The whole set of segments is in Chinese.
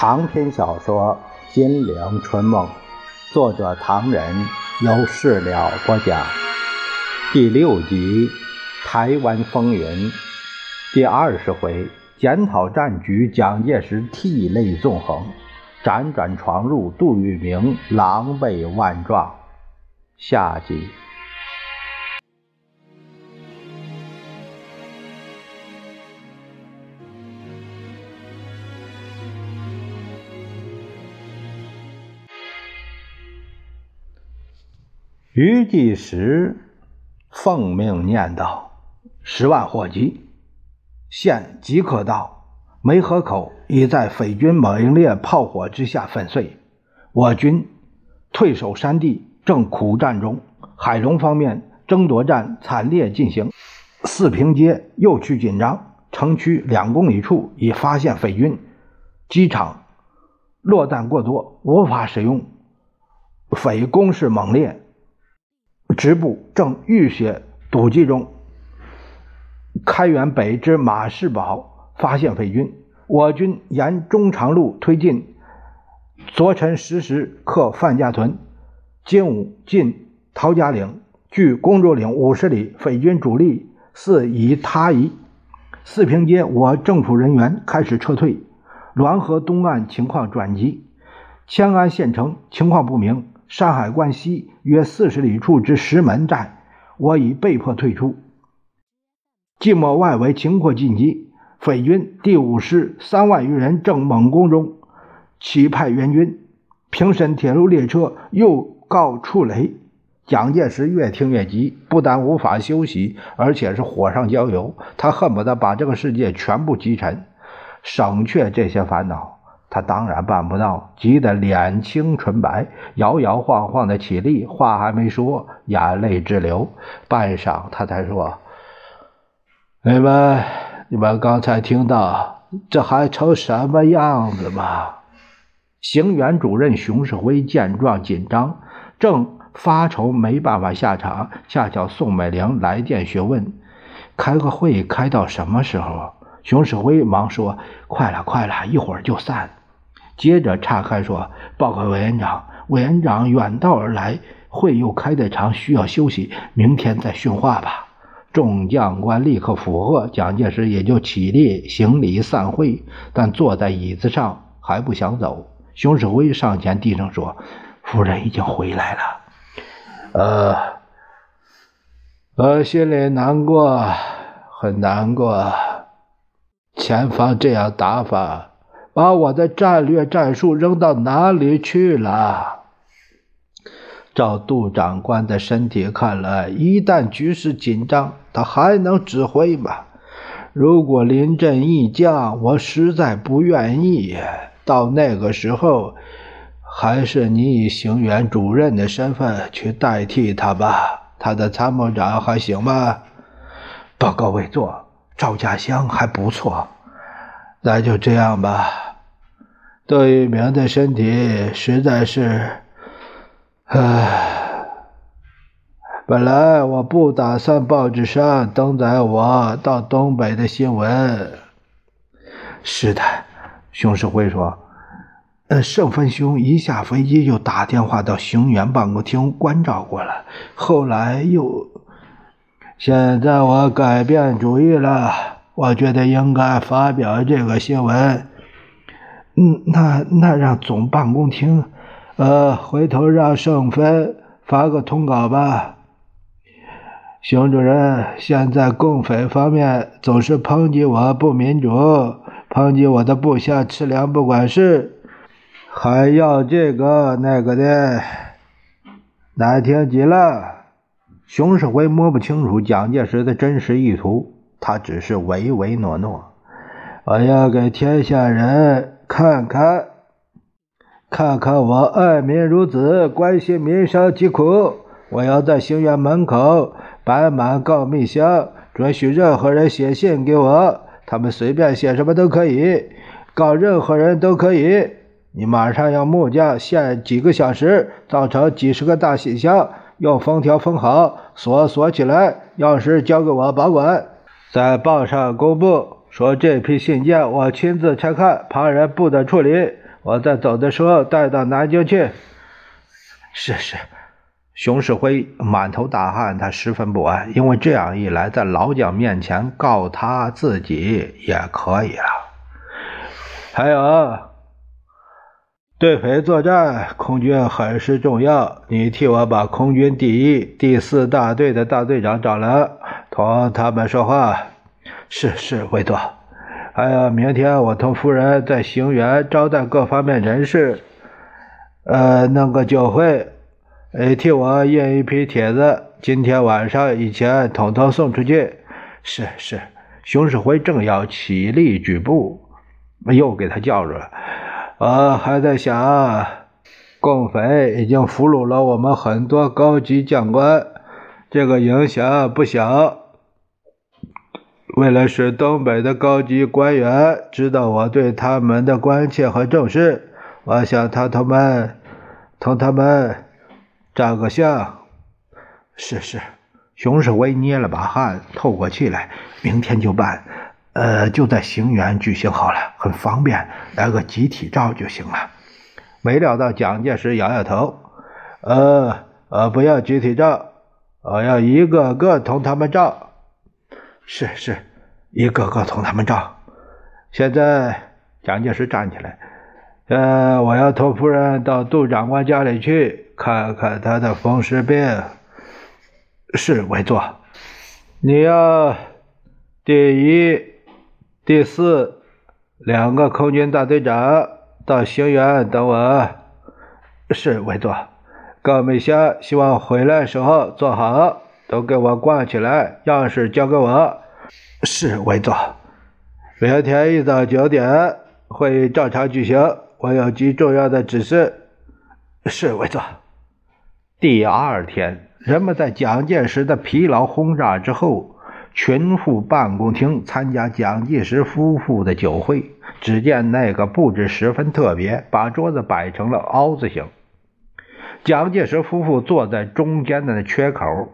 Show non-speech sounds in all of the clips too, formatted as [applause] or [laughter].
长篇小说《金陵春梦》，作者唐人，由事了播讲。第六集《台湾风云》第二十回：检讨战局，蒋介石涕泪纵横；辗转闯入，杜聿明狼狈万状。下集。余继时奉命念道：“十万火急，现即刻到。梅河口已在匪军猛烈炮火之下粉碎，我军退守山地，正苦战中。海龙方面争夺战惨烈进行，四平街又趋紧张。城区两公里处已发现匪军机场落弹过多，无法使用。匪攻势猛烈。”直部正浴血堵击中。开远北之马士堡发现匪军，我军沿中长路推进。昨晨十时克范家屯，今午进陶家岭，距公主岭五十里。匪军主力似已他移。四平街我政府人员开始撤退。滦河东岸情况转急，迁安县城情况不明。山海关西约四十里处之石门寨，我已被迫退出。寂寞外围情况紧急，匪军第五师三万余人正猛攻中，期派援军。平沈铁路列车又告触雷。蒋介石越听越急，不但无法休息，而且是火上浇油。他恨不得把这个世界全部击沉，省却这些烦恼。他当然办不到，急得脸青唇白，摇摇晃晃的起立，话还没说，眼泪直流。半晌，他才说：“你们，你们刚才听到这还成什么样子吗？”行员主任熊世辉见状紧张，正发愁没办法下场，恰巧宋美龄来电询问：“开个会开到什么时候？”熊世辉忙说：“快了，快了，一会儿就散。”接着岔开说：“报告委员长，委员长远道而来，会又开得长，需要休息，明天再训话吧。”众将官立刻附和，蒋介石也就起立行礼散会，但坐在椅子上还不想走。熊式辉上前低声说：“夫人已经回来了。”呃，我心里难过，很难过，前方这样打法。把我的战略战术扔到哪里去了？照杜长官的身体看来，一旦局势紧张，他还能指挥吗？如果临阵易将，我实在不愿意。到那个时候，还是你以行员主任的身份去代替他吧。他的参谋长还行吗？报告委座，赵家香还不错。那就这样吧。杜聿明的身体实在是……唉，本来我不打算报纸上登载我到东北的新闻。是的，熊世辉说：“呃，盛芬兄一下飞机就打电话到熊员办公厅关照过了，后来又……现在我改变主意了。”我觉得应该发表这个新闻。嗯，那那让总办公厅，呃，回头让盛芬发个通稿吧。熊主任，现在共匪方面总是抨击我不民主，抨击我的部下吃粮不管事，还要这个那个的，难听极了。熊世辉摸不清楚蒋介石的真实意图。他只是唯唯诺诺，我要给天下人看看，看看我爱民如子，关心民生疾苦。我要在行辕门口摆满告密箱，准许任何人写信给我，他们随便写什么都可以，告任何人都可以。你马上让木匠限几个小时造成几十个大信箱，用封条封好，锁锁起来，钥匙交给我保管。在报上公布说，这批信件我亲自拆看，旁人不得处理。我在走的时候带到南京去。是是。熊世辉满头大汗，他十分不安，因为这样一来，在老蒋面前告他自己也可以了。还有，对匪作战，空军很是重要。你替我把空军第一、第四大队的大队长找来，同他们说话。是是，委座。还有，明天我同夫人在行辕招待各方面人士，呃，弄个酒会。呃，替我印一批帖子，今天晚上以前统统送出去。是是，熊世辉正要起立举步，又给他叫住了。我还在想，共匪已经俘虏了我们很多高级将官，这个影响不小。为了使东北的高级官员知道我对他们的关切和重视，我想他他们同他们。照个相，是是。熊世威捏了把汗，透过气来。明天就办，呃，就在行辕举行好了，很方便，来个集体照就行了。没料到蒋介石摇摇头，呃呃，不要集体照，我要一个个同他们照。是是，一个个同他们照。现在蒋介石站起来，呃，我要同夫人到杜长官家里去。看看他的风湿病，是委座。你要第一、第四两个空军大队长到兴源等我。是委座。高美霞，希望回来时候坐好，都给我挂起来，钥匙交给我。是委座。明天一早九点，会议照常举行。我有极重要的指示。是委座。第二天，人们在蒋介石的疲劳轰炸之后，群赴办公厅参加蒋介石夫妇的酒会。只见那个布置十分特别，把桌子摆成了凹字形。蒋介石夫妇坐在中间的那缺口，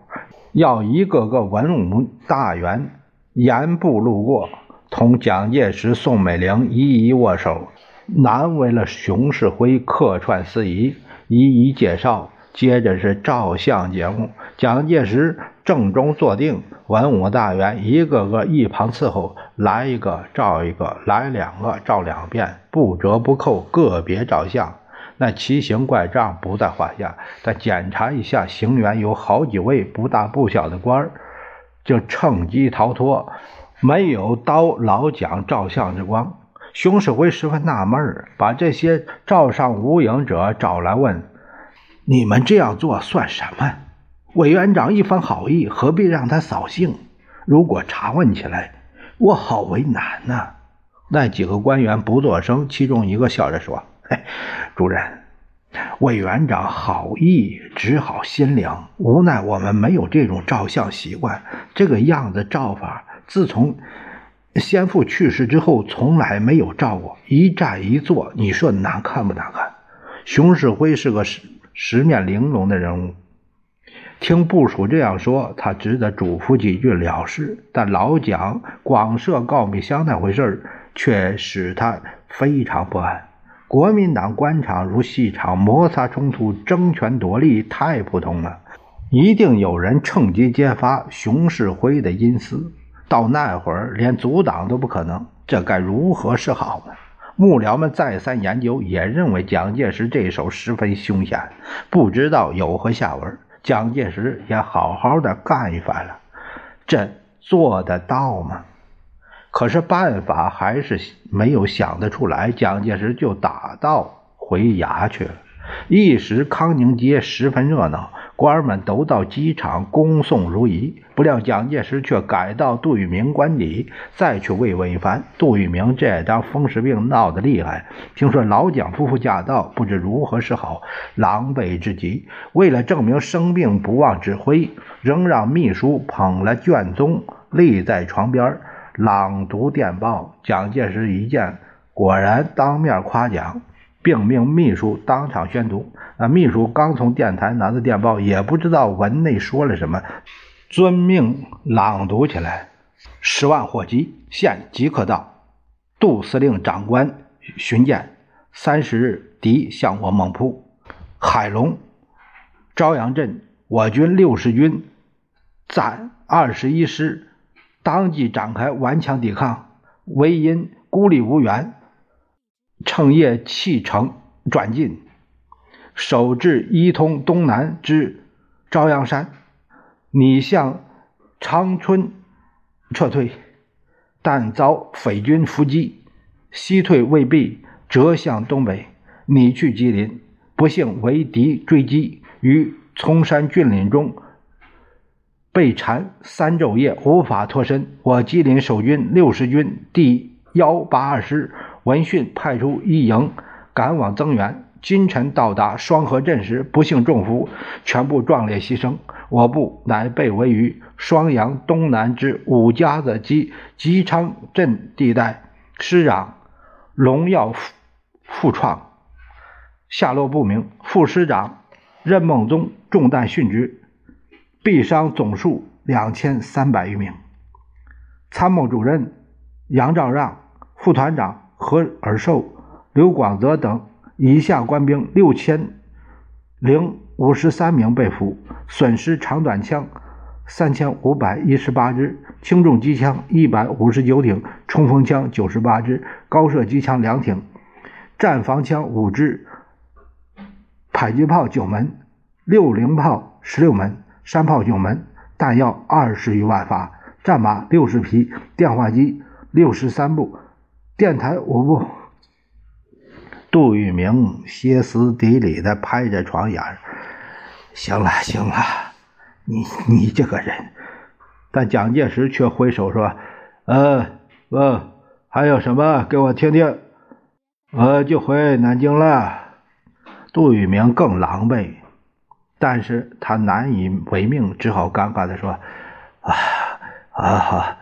要一个个文武大员沿步路过，同蒋介石、宋美龄一一握手，难为了熊式辉客串司仪，一一介绍。接着是照相节目，蒋介石正中坐定，文武大员一个个一旁伺候，来一个照一个，来两个照两遍，不折不扣，个别照相。那奇形怪状不在话下。但检查一下，行员有好几位不大不小的官儿，就趁机逃脱，没有刀老蒋照相之光。熊式辉十分纳闷把这些照上无影者找来问。你们这样做算什么？委员长一番好意，何必让他扫兴？如果查问起来，我好为难呐。那几个官员不作声，其中一个笑着说：“ [laughs] 主任，委员长好意，只好心凉。无奈我们没有这种照相习惯，这个样子照法，自从先父去世之后，从来没有照过。一站一坐，你说难看不难看？”熊世辉是个十。十面玲珑的人物，听部署这样说，他只得嘱咐几句了事。但老蒋广设告密箱那回事却使他非常不安。国民党官场如戏场，摩擦冲突、争权夺利太普通了，一定有人趁机揭发熊式辉的阴私。到那会儿，连阻挡都不可能，这该如何是好呢？幕僚们再三研究，也认为蒋介石这手十分凶险，不知道有何下文。蒋介石也好好的干一番了，这做得到吗？可是办法还是没有想得出来，蒋介石就打道回衙去了。一时康宁街十分热闹。官儿们都到机场恭送如仪，不料蒋介石却改到杜聿明官邸，再去慰问一番。杜聿明这张风湿病闹得厉害，听说老蒋夫妇驾到，不知如何是好，狼狈之极。为了证明生病不忘指挥，仍让秘书捧了卷宗立在床边儿，朗读电报。蒋介石一见，果然当面夸奖。并命秘书当场宣读。那秘书刚从电台拿到电报，也不知道文内说了什么，遵命朗读起来：“十万火急，现即刻到。杜司令长官巡见，三十日，敌向我猛扑。海龙、朝阳镇，我军六十军暂二十一师当即展开顽强抵抗，唯因孤立无援，乘夜弃城转进，守至伊通东南之朝阳山，拟向长春撤退，但遭匪军伏击，西退未毕，折向东北，拟去吉林。不幸为敌追击，于崇山峻岭中被缠三昼夜，无法脱身。我吉林守军六十军第幺八二师闻讯派出一营赶往增援。今晨到达双河镇时，不幸中伏，全部壮烈牺牲。我部乃被围于双阳东南之五家子及吉昌镇地带，师长荣耀复创。下落不明，副师长任孟宗中弹殉职，毙伤总数两千三百余名。参谋主任杨兆让、副团长何尔寿、刘广泽等以下官兵六千零五十三名被俘，损失长短枪三千五百一十八支，轻重机枪一百五十九挺，冲锋枪九十八支，高射机枪两挺，战防枪五支。迫击炮九门，六零炮十六门，山炮九门，弹药二十余万发，战马六十匹，电话机六十三部，电台五部。杜聿明歇斯底里的拍着床沿行了，行了，你你这个人。”但蒋介石却挥手说：“呃，呃，还有什么？给我听听。我就回南京了。”杜聿明更狼狈，但是他难以为命，只好尴尬地说：“啊啊，好，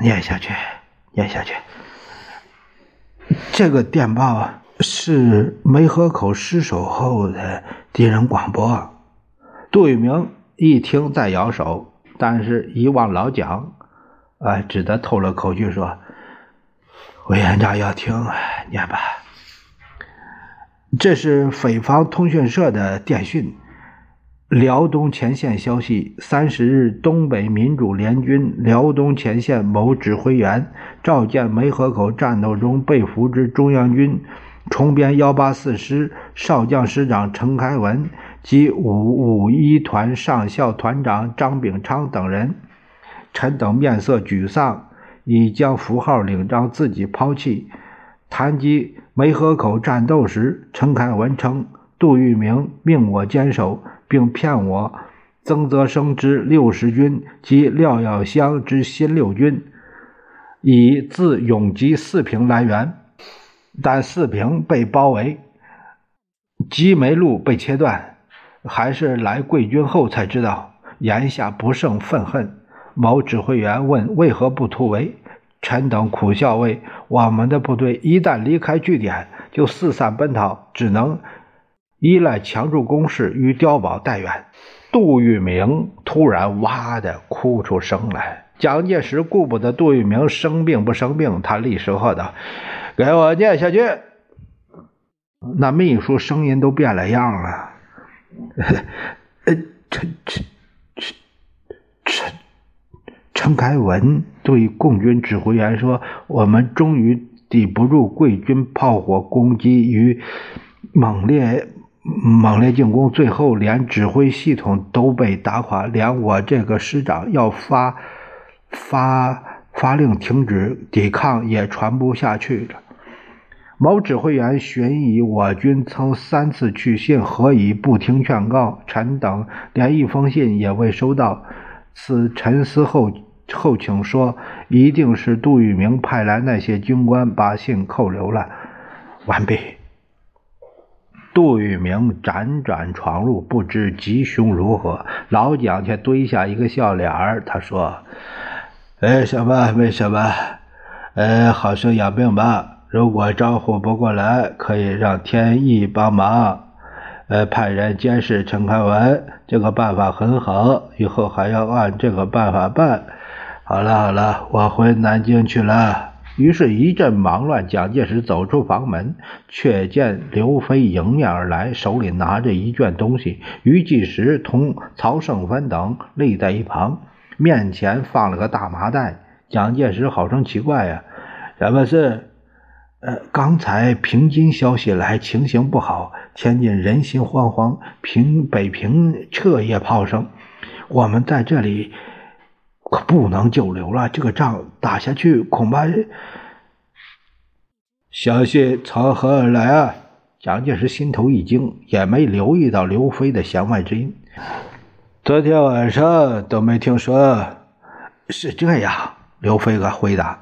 念下去，念下去。”这个电报是梅河口失守后的敌人广播。杜聿明一听，在摇手，但是遗忘老蒋，啊，只得透了口气说：“委员长要听，念吧。”这是匪方通讯社的电讯，辽东前线消息：三十日，东北民主联军辽东前线某指挥员召见梅河口战斗中被俘之中央军重编幺八四师少将师长陈开文及五五一团上校团长张炳昌等人。陈等面色沮丧，已将符号领章自己抛弃。谈及梅河口战斗时，陈凯文称杜聿明命我坚守，并骗我曾泽生之六十军及廖耀湘之新六军以自永吉四平来援，但四平被包围，吉梅路被切断，还是来贵军后才知道，眼下不胜愤恨。某指挥员问为何不突围？臣等苦笑谓：“我们的部队一旦离开据点，就四散奔逃，只能依赖强筑工事与碉堡待援。”杜聿明突然哇的哭出声来。蒋介石顾不得杜聿明生病不生病，他立时喝道：“给我念下去！”那秘书声音都变了样了：“ [laughs] 呃，陈陈陈陈。”陈开文对共军指挥员说：“我们终于抵不住贵军炮火攻击与猛烈猛烈进攻，最后连指挥系统都被打垮，连我这个师长要发发发令停止抵抗也传不下去了。”某指挥员询以我军曾三次去信，何以不听劝告？臣等连一封信也未收到。此沉思后。后请说，一定是杜聿明派来那些军官把信扣留了。完毕。杜聿明辗转闯入，不知吉凶如何。老蒋却堆下一个笑脸儿，他说：“哎，什么？为什么？呃，好生养病吧。如果招呼不过来，可以让天意帮忙。呃，派人监视陈开文，这个办法很好，以后还要按这个办法办。”好了好了，我回南京去了。于是，一阵忙乱。蒋介石走出房门，却见刘飞迎面而来，手里拿着一卷东西。于继时同曹胜芬等立在一旁，面前放了个大麻袋。蒋介石好生奇怪呀，什么事？呃，刚才平津消息来，情形不好，天津人心惶惶，平北平彻夜炮声，我们在这里可不能久留了。这个仗打下去，恐怕消息从何而来啊？蒋介石心头一惊，也没留意到刘飞的弦外之音。昨天晚上都没听说。是这样，刘飞哥回答。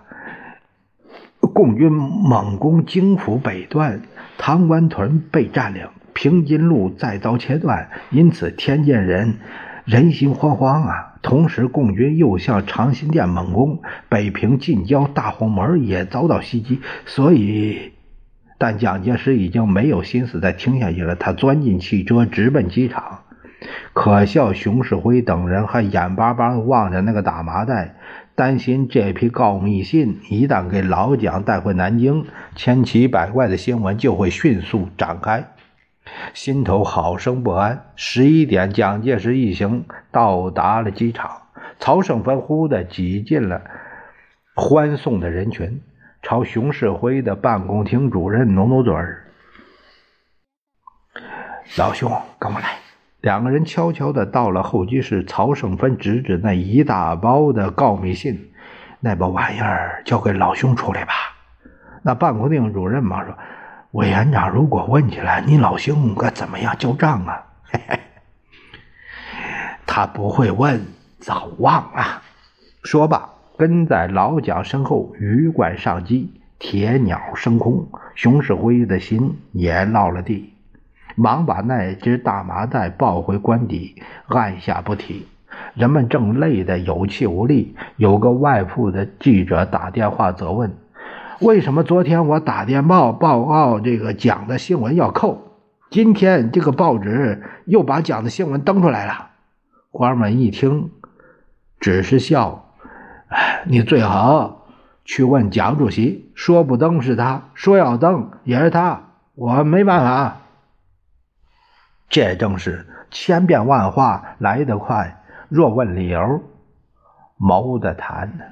共军猛攻京府北段，唐官屯被占领，平津路再遭切断，因此天津人人心惶惶啊。同时，共军又向长辛店猛攻，北平近郊大红门也遭到袭击。所以，但蒋介石已经没有心思再听下去了。他钻进汽车，直奔机场。可笑，熊式辉等人还眼巴巴望着那个大麻袋。担心这批告密信一旦给老蒋带回南京，千奇百怪的新闻就会迅速展开，心头好生不安。十一点，蒋介石一行到达了机场，曹胜芬忽的挤进了欢送的人群，朝熊式辉的办公厅主任努努嘴儿：“老兄，跟我来。”两个人悄悄地到了候机室，曹胜芬指指那一大包的告密信：“那包玩意儿交给老兄处理吧。”那办公厅主任忙说：“委员长如果问起来，你老兄该怎么样交账啊？”嘿嘿，他不会问，早忘了。说罢，跟在老蒋身后，鱼贯上机，铁鸟升空，熊式辉的心也落了地。忙把那只大麻袋抱回官邸，按下不提。人们正累得有气无力。有个外附的记者打电话责问：“为什么昨天我打电报报告这个蒋的新闻要扣？今天这个报纸又把蒋的新闻登出来了？”官们一听，只是笑：“你最好去问蒋主席，说不登是他，说要登也是他，我没办法。”这正是千变万化来得快，若问理由，谋得谈呢。